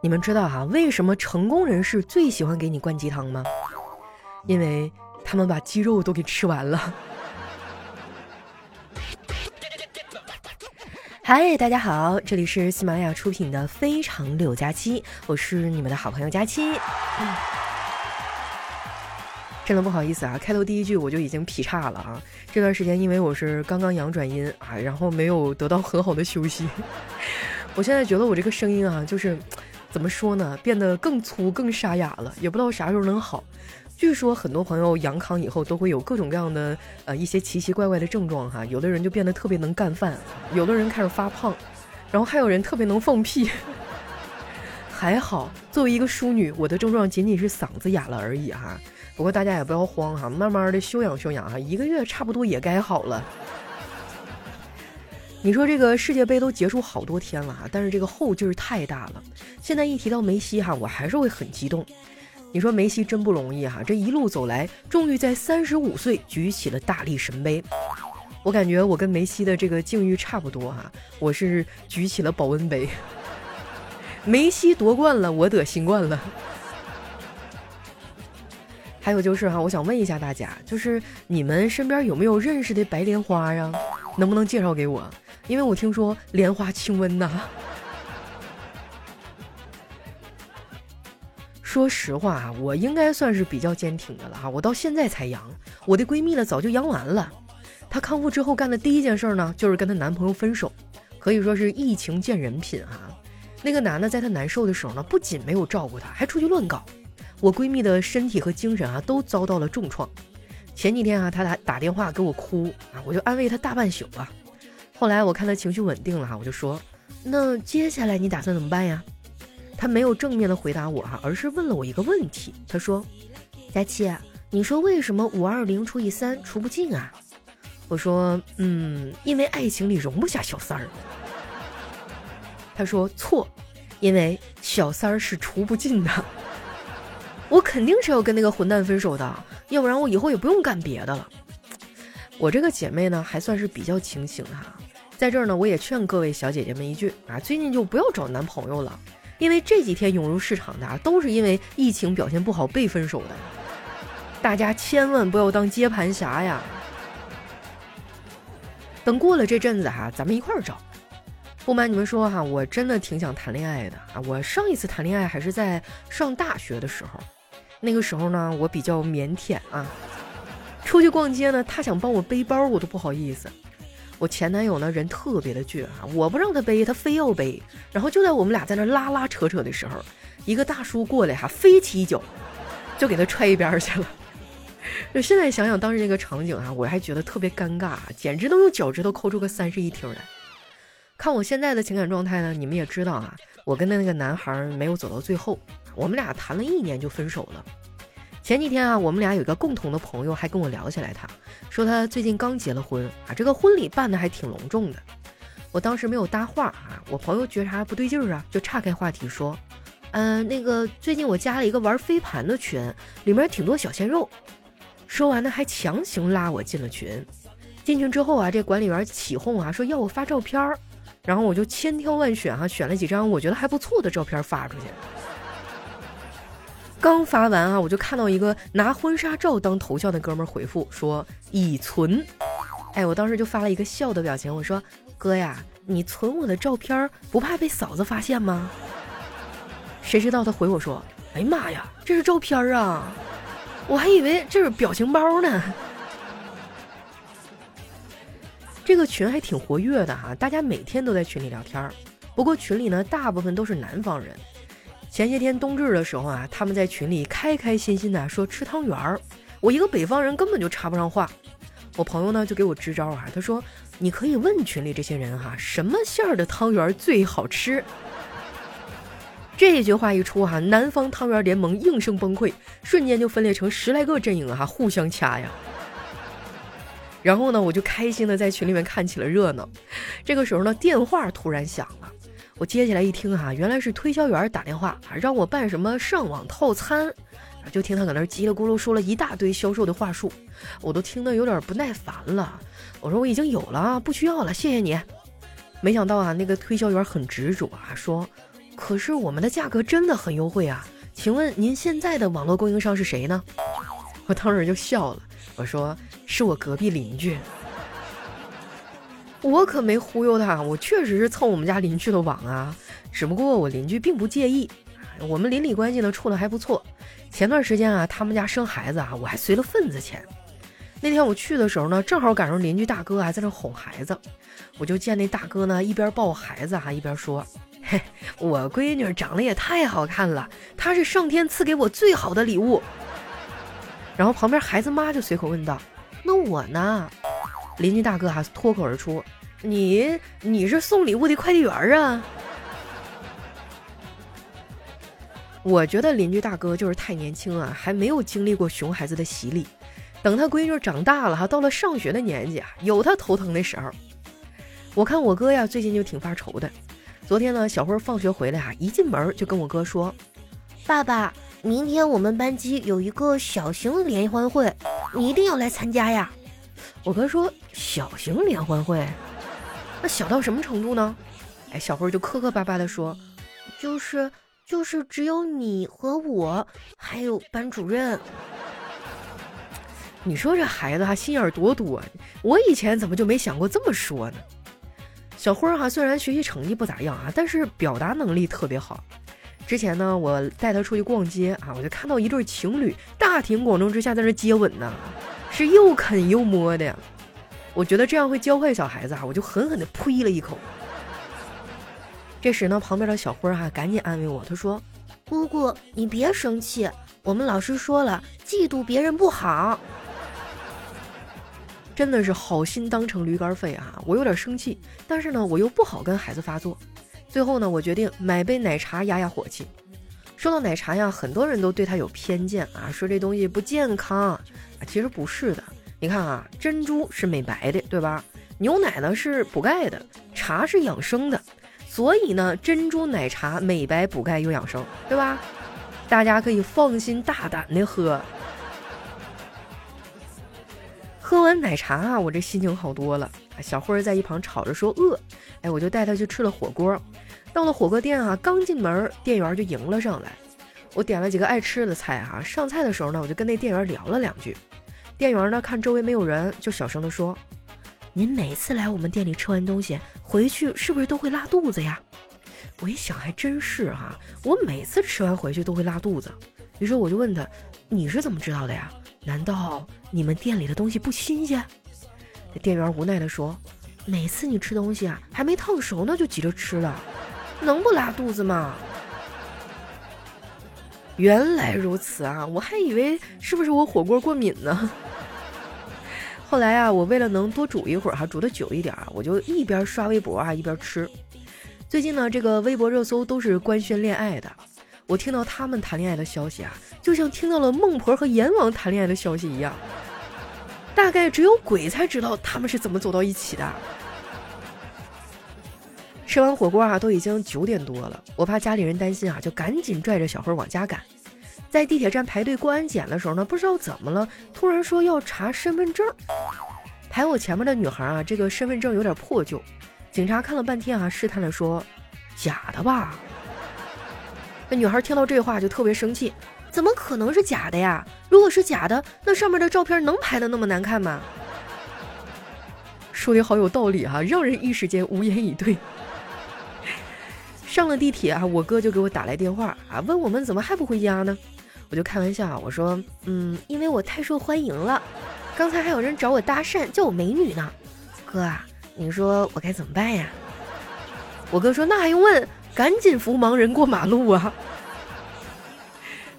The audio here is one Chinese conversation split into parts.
你们知道哈，为什么成功人士最喜欢给你灌鸡汤吗？因为他们把鸡肉都给吃完了。嗨，大家好，这里是喜马拉雅出品的《非常六加七》，我是你们的好朋友佳期。真的不好意思啊，开头第一句我就已经劈叉了啊！这段时间因为我是刚刚阳转阴啊，然后没有得到很好的休息，我现在觉得我这个声音啊，就是怎么说呢，变得更粗、更沙哑了，也不知道啥时候能好。据说很多朋友阳康以后都会有各种各样的呃一些奇奇怪怪的症状哈，有的人就变得特别能干饭，有的人开始发胖，然后还有人特别能放屁。还好，作为一个淑女，我的症状仅仅是嗓子哑了而已哈。不过大家也不要慌哈，慢慢的休养休养哈，一个月差不多也该好了。你说这个世界杯都结束好多天了哈，但是这个后劲儿太大了。现在一提到梅西哈，我还是会很激动。你说梅西真不容易哈，这一路走来，终于在三十五岁举起了大力神杯。我感觉我跟梅西的这个境遇差不多哈，我是举起了保温杯。梅西夺冠了，我得新冠了。还有就是哈，我想问一下大家，就是你们身边有没有认识的白莲花呀？能不能介绍给我？因为我听说莲花清瘟呐。说实话啊，我应该算是比较坚挺的了哈，我到现在才阳，我的闺蜜呢早就阳完了。她康复之后干的第一件事呢，就是跟她男朋友分手，可以说是疫情见人品哈。那个男的在她难受的时候呢，不仅没有照顾她，还出去乱搞。我闺蜜的身体和精神啊都遭到了重创。前几天啊，他打打电话给我哭啊，我就安慰他大半宿啊。后来我看他情绪稳定了哈，我就说：“那接下来你打算怎么办呀？”他没有正面的回答我哈，而是问了我一个问题。他说：“佳期，你说为什么五二零除以三除不尽啊？”我说：“嗯，因为爱情里容不下小三儿。”他说：“错，因为小三儿是除不尽的。我肯定是要跟那个混蛋分手的，要不然我以后也不用干别的了。”我这个姐妹呢，还算是比较清醒哈。在这儿呢，我也劝各位小姐姐们一句啊，最近就不要找男朋友了。因为这几天涌入市场的啊，都是因为疫情表现不好被分手的，大家千万不要当接盘侠呀！等过了这阵子哈，咱们一块儿找。不瞒你们说哈，我真的挺想谈恋爱的啊！我上一次谈恋爱还是在上大学的时候，那个时候呢，我比较腼腆啊，出去逛街呢，他想帮我背包，我都不好意思。我前男友呢，人特别的倔啊，我不让他背，他非要背。然后就在我们俩在那拉拉扯扯的时候，一个大叔过来哈，飞起一脚，就给他踹一边去了。就 现在想想当时那个场景啊，我还觉得特别尴尬，简直能用脚趾头抠出个三室一厅来。看我现在的情感状态呢，你们也知道啊，我跟的那个男孩没有走到最后，我们俩谈了一年就分手了。前几天啊，我们俩有一个共同的朋友还跟我聊起来，他说他最近刚结了婚啊，这个婚礼办的还挺隆重的。我当时没有搭话啊，我朋友觉察不对劲儿啊，就岔开话题说，嗯，那个最近我加了一个玩飞盘的群，里面挺多小鲜肉。说完呢，还强行拉我进了群。进群之后啊，这管理员起哄啊，说要我发照片儿，然后我就千挑万选哈，选了几张我觉得还不错的照片发出去。刚发完啊，我就看到一个拿婚纱照当头像的哥们儿回复说已存，哎，我当时就发了一个笑的表情，我说哥呀，你存我的照片不怕被嫂子发现吗？谁知道他回我说，哎呀妈呀，这是照片啊，我还以为这是表情包呢。这个群还挺活跃的哈，大家每天都在群里聊天不过群里呢，大部分都是南方人。前些天冬至的时候啊，他们在群里开开心心的说吃汤圆儿，我一个北方人根本就插不上话。我朋友呢就给我支招啊，他说你可以问群里这些人哈，什么馅儿的汤圆最好吃。这一句话一出哈，南方汤圆联盟应声崩溃，瞬间就分裂成十来个阵营哈，互相掐呀。然后呢，我就开心的在群里面看起了热闹。这个时候呢，电话突然响了。我接起来一听哈，原来是推销员打电话，让我办什么上网套餐，就听他搁那叽里咕噜说了一大堆销售的话术，我都听得有点不耐烦了。我说我已经有了，不需要了，谢谢你。没想到啊，那个推销员很执着啊，说可是我们的价格真的很优惠啊，请问您现在的网络供应商是谁呢？我当时就笑了，我说是我隔壁邻居。我可没忽悠他，我确实是蹭我们家邻居的网啊，只不过我邻居并不介意，我们邻里关系呢处的还不错。前段时间啊，他们家生孩子啊，我还随了份子钱。那天我去的时候呢，正好赶上邻居大哥还在那哄孩子，我就见那大哥呢一边抱孩子哈，一边说：“嘿，我闺女长得也太好看了，她是上天赐给我最好的礼物。”然后旁边孩子妈就随口问道：“那我呢？”邻居大哥还脱口而出：“你你是送礼物的快递员啊？”我觉得邻居大哥就是太年轻啊，还没有经历过熊孩子的洗礼。等他闺女长大了哈，到了上学的年纪啊，有他头疼的时候。我看我哥呀，最近就挺发愁的。昨天呢，小辉放学回来啊，一进门就跟我哥说：“爸爸，明天我们班级有一个小型联欢会，你一定要来参加呀。”我哥说：“小型联欢会，那小到什么程度呢？”哎，小辉就磕磕巴巴的说：“就是就是只有你和我，还有班主任。”你说这孩子哈心眼多多，我以前怎么就没想过这么说呢？小辉儿哈虽然学习成绩不咋样啊，但是表达能力特别好。之前呢，我带他出去逛街啊，我就看到一对情侣大庭广众之下在那接吻呢。是又啃又摸的，我觉得这样会教坏小孩子啊！我就狠狠的呸了一口。这时呢，旁边的小辉儿哈赶紧安慰我，他说：“姑姑，你别生气，我们老师说了，嫉妒别人不好。”真的是好心当成驴肝肺啊！我有点生气，但是呢，我又不好跟孩子发作。最后呢，我决定买杯奶茶压压火气。说到奶茶呀，很多人都对它有偏见啊，说这东西不健康。其实不是的，你看啊，珍珠是美白的，对吧？牛奶呢是补钙的，茶是养生的，所以呢，珍珠奶茶美白补钙又养生，对吧？大家可以放心大胆的喝。喝完奶茶啊，我这心情好多了。小辉儿在一旁吵着说饿，哎，我就带他去吃了火锅。到了火锅店啊，刚进门，店员就迎了上来。我点了几个爱吃的菜哈，上菜的时候呢，我就跟那店员聊了两句。店员呢，看周围没有人，就小声地说：“您每次来我们店里吃完东西，回去是不是都会拉肚子呀？”我一想，还真是哈，我每次吃完回去都会拉肚子。于是我就问他：“你是怎么知道的呀？难道你们店里的东西不新鲜？”这店员无奈地说：“每次你吃东西啊，还没烫熟呢，就急着吃了，能不拉肚子吗？”原来如此啊！我还以为是不是我火锅过敏呢。后来啊，我为了能多煮一会儿哈，煮的久一点，我就一边刷微博啊一边吃。最近呢，这个微博热搜都是官宣恋爱的，我听到他们谈恋爱的消息啊，就像听到了孟婆和阎王谈恋爱的消息一样。大概只有鬼才知道他们是怎么走到一起的。吃完火锅啊，都已经九点多了。我怕家里人担心啊，就赶紧拽着小辉往家赶。在地铁站排队过安检的时候呢，不知道怎么了，突然说要查身份证。排我前面的女孩啊，这个身份证有点破旧。警察看了半天啊，试探的说：“假的吧？”那女孩听到这话就特别生气：“怎么可能是假的呀？如果是假的，那上面的照片能拍的那么难看吗？”说的好有道理哈，让人一时间无言以对。上了地铁啊，我哥就给我打来电话啊，问我们怎么还不回家呢？我就开玩笑，我说，嗯，因为我太受欢迎了，刚才还有人找我搭讪，叫我美女呢。哥啊，你说我该怎么办呀？我哥说，那还用问，赶紧扶盲人过马路啊！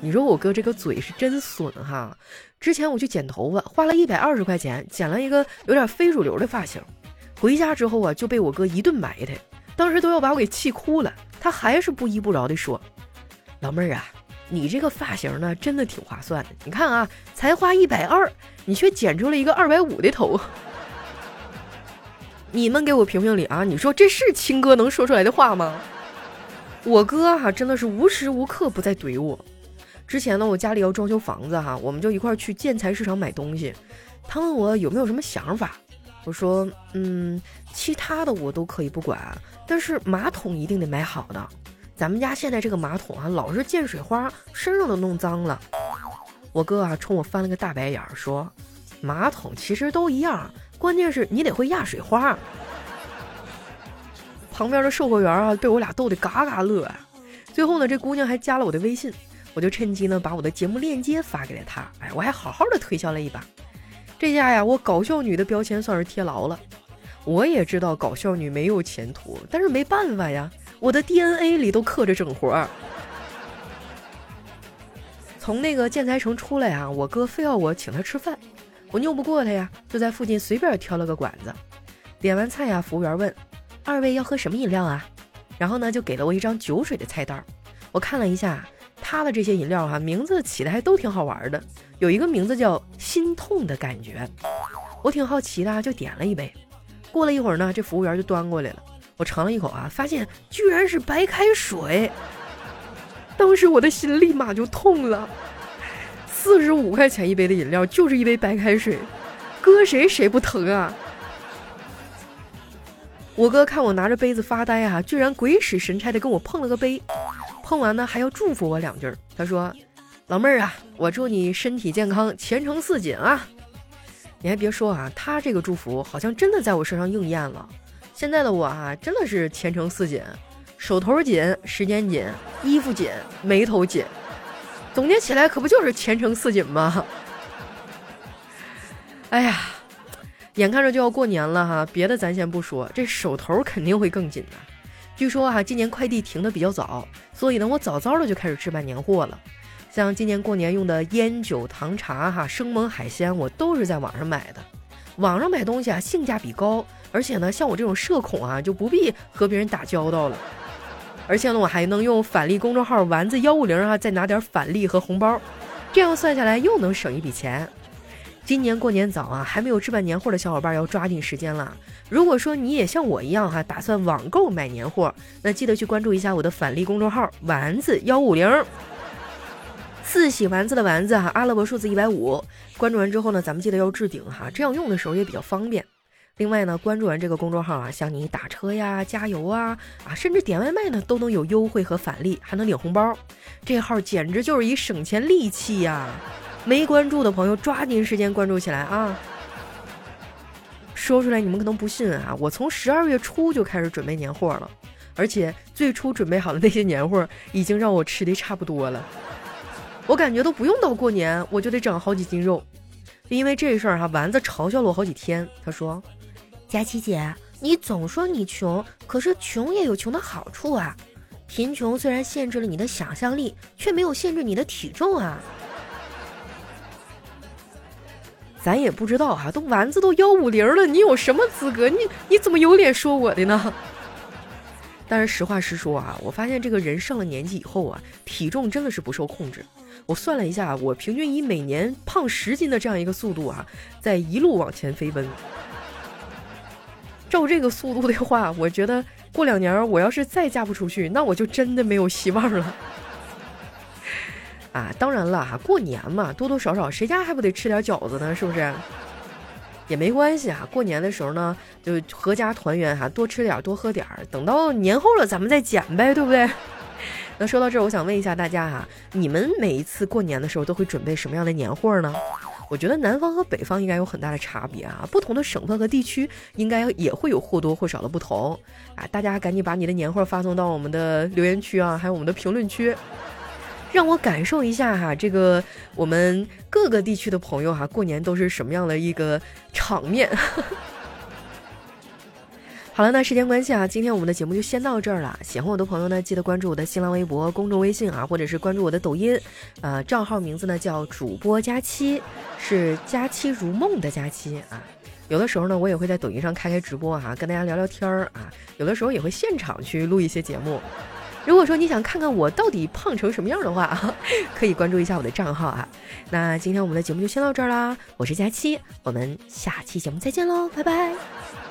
你说我哥这个嘴是真损哈！之前我去剪头发，花了一百二十块钱剪了一个有点非主流的发型，回家之后啊，就被我哥一顿埋汰。当时都要把我给气哭了，他还是不依不饶地说：“老妹儿啊，你这个发型呢，真的挺划算的。你看啊，才花一百二，你却剪出了一个二百五的头。你们给我评评理啊！你说这是亲哥能说出来的话吗？我哥哈真的是无时无刻不在怼我。之前呢，我家里要装修房子哈，我们就一块去建材市场买东西。他问我有没有什么想法。”我说，嗯，其他的我都可以不管，但是马桶一定得买好的，咱们家现在这个马桶啊，老是溅水花，身上都弄脏了。我哥啊，冲我翻了个大白眼儿，说：“马桶其实都一样，关键是你得会压水花。”旁边的售货员啊，被我俩逗得嘎嘎乐啊。最后呢，这姑娘还加了我的微信，我就趁机呢把我的节目链接发给了她。哎，我还好好的推销了一把。这下呀，我搞笑女的标签算是贴牢了。我也知道搞笑女没有前途，但是没办法呀。我的 DNA 里都刻着整活儿。从那个建材城出来啊，我哥非要我请他吃饭，我拗不过他呀，就在附近随便挑了个馆子。点完菜呀，服务员问：“二位要喝什么饮料啊？”然后呢，就给了我一张酒水的菜单。我看了一下他的这些饮料哈，名字起的还都挺好玩的。有一个名字叫“心痛的感觉”，我挺好奇的，就点了一杯。过了一会儿呢，这服务员就端过来了。我尝了一口啊，发现居然是白开水，当时我的心立马就痛了。四十五块钱一杯的饮料，就是一杯白开水，搁谁谁不疼啊？我哥看我拿着杯子发呆啊，居然鬼使神差的跟我碰了个杯，碰完呢还要祝福我两句。他说：“老妹儿啊，我祝你身体健康，前程似锦啊！”你还别说啊，他这个祝福好像真的在我身上应验了。现在的我啊，真的是前程似锦，手头紧，时间紧，衣服紧，眉头紧，总结起来可不就是前程似锦吗？哎呀，眼看着就要过年了哈，别的咱先不说，这手头肯定会更紧的。据说哈，今年快递停的比较早，所以呢，我早早的就开始置办年货了。像今年过年用的烟酒糖茶哈，生猛海鲜，我都是在网上买的。网上买东西啊，性价比高。而且呢，像我这种社恐啊，就不必和别人打交道了。而且呢，我还能用返利公众号丸子幺五零啊，再拿点返利和红包，这样算下来又能省一笔钱。今年过年早啊，还没有置办年货的小伙伴要抓紧时间了。如果说你也像我一样哈，打算网购买年货，那记得去关注一下我的返利公众号丸子幺五零，四喜丸子的丸子哈，阿拉伯数字一百五。关注完之后呢，咱们记得要置顶哈，这样用的时候也比较方便。另外呢，关注完这个公众号啊，像你打车呀、加油啊啊，甚至点外卖呢，都能有优惠和返利，还能领红包。这号简直就是一省钱利器呀！没关注的朋友抓紧时间关注起来啊！说出来你们可能不信啊，我从十二月初就开始准备年货了，而且最初准备好的那些年货已经让我吃的差不多了。我感觉都不用到过年，我就得长好几斤肉。因为这事儿哈，丸子嘲笑了我好几天，他说。佳琪姐，你总说你穷，可是穷也有穷的好处啊。贫穷虽然限制了你的想象力，却没有限制你的体重啊。咱也不知道哈，都丸子都幺五零了，你有什么资格？你你怎么有脸说我的呢？但是实话实说啊，我发现这个人上了年纪以后啊，体重真的是不受控制。我算了一下，我平均以每年胖十斤的这样一个速度啊，在一路往前飞奔。照这个速度的话，我觉得过两年我要是再嫁不出去，那我就真的没有希望了。啊，当然了哈，过年嘛，多多少少谁家还不得吃点饺子呢？是不是？也没关系啊，过年的时候呢，就合家团圆哈，多吃点，多喝点儿，等到年后了咱们再减呗，对不对？那说到这儿，我想问一下大家哈，你们每一次过年的时候都会准备什么样的年货呢？我觉得南方和北方应该有很大的差别啊，不同的省份和地区应该也会有或多或少的不同啊！大家赶紧把你的年货发送到我们的留言区啊，还有我们的评论区，让我感受一下哈，这个我们各个地区的朋友哈，过年都是什么样的一个场面。好了，那时间关系啊，今天我们的节目就先到这儿了。喜欢我的朋友呢，记得关注我的新浪微博、公众微信啊，或者是关注我的抖音，呃，账号名字呢叫主播佳期，是佳期如梦的佳期啊。有的时候呢，我也会在抖音上开开直播哈，跟大家聊聊天儿啊。有的时候也会现场去录一些节目。如果说你想看看我到底胖成什么样的话，可以关注一下我的账号啊。那今天我们的节目就先到这儿啦，我是佳期，我们下期节目再见喽，拜拜。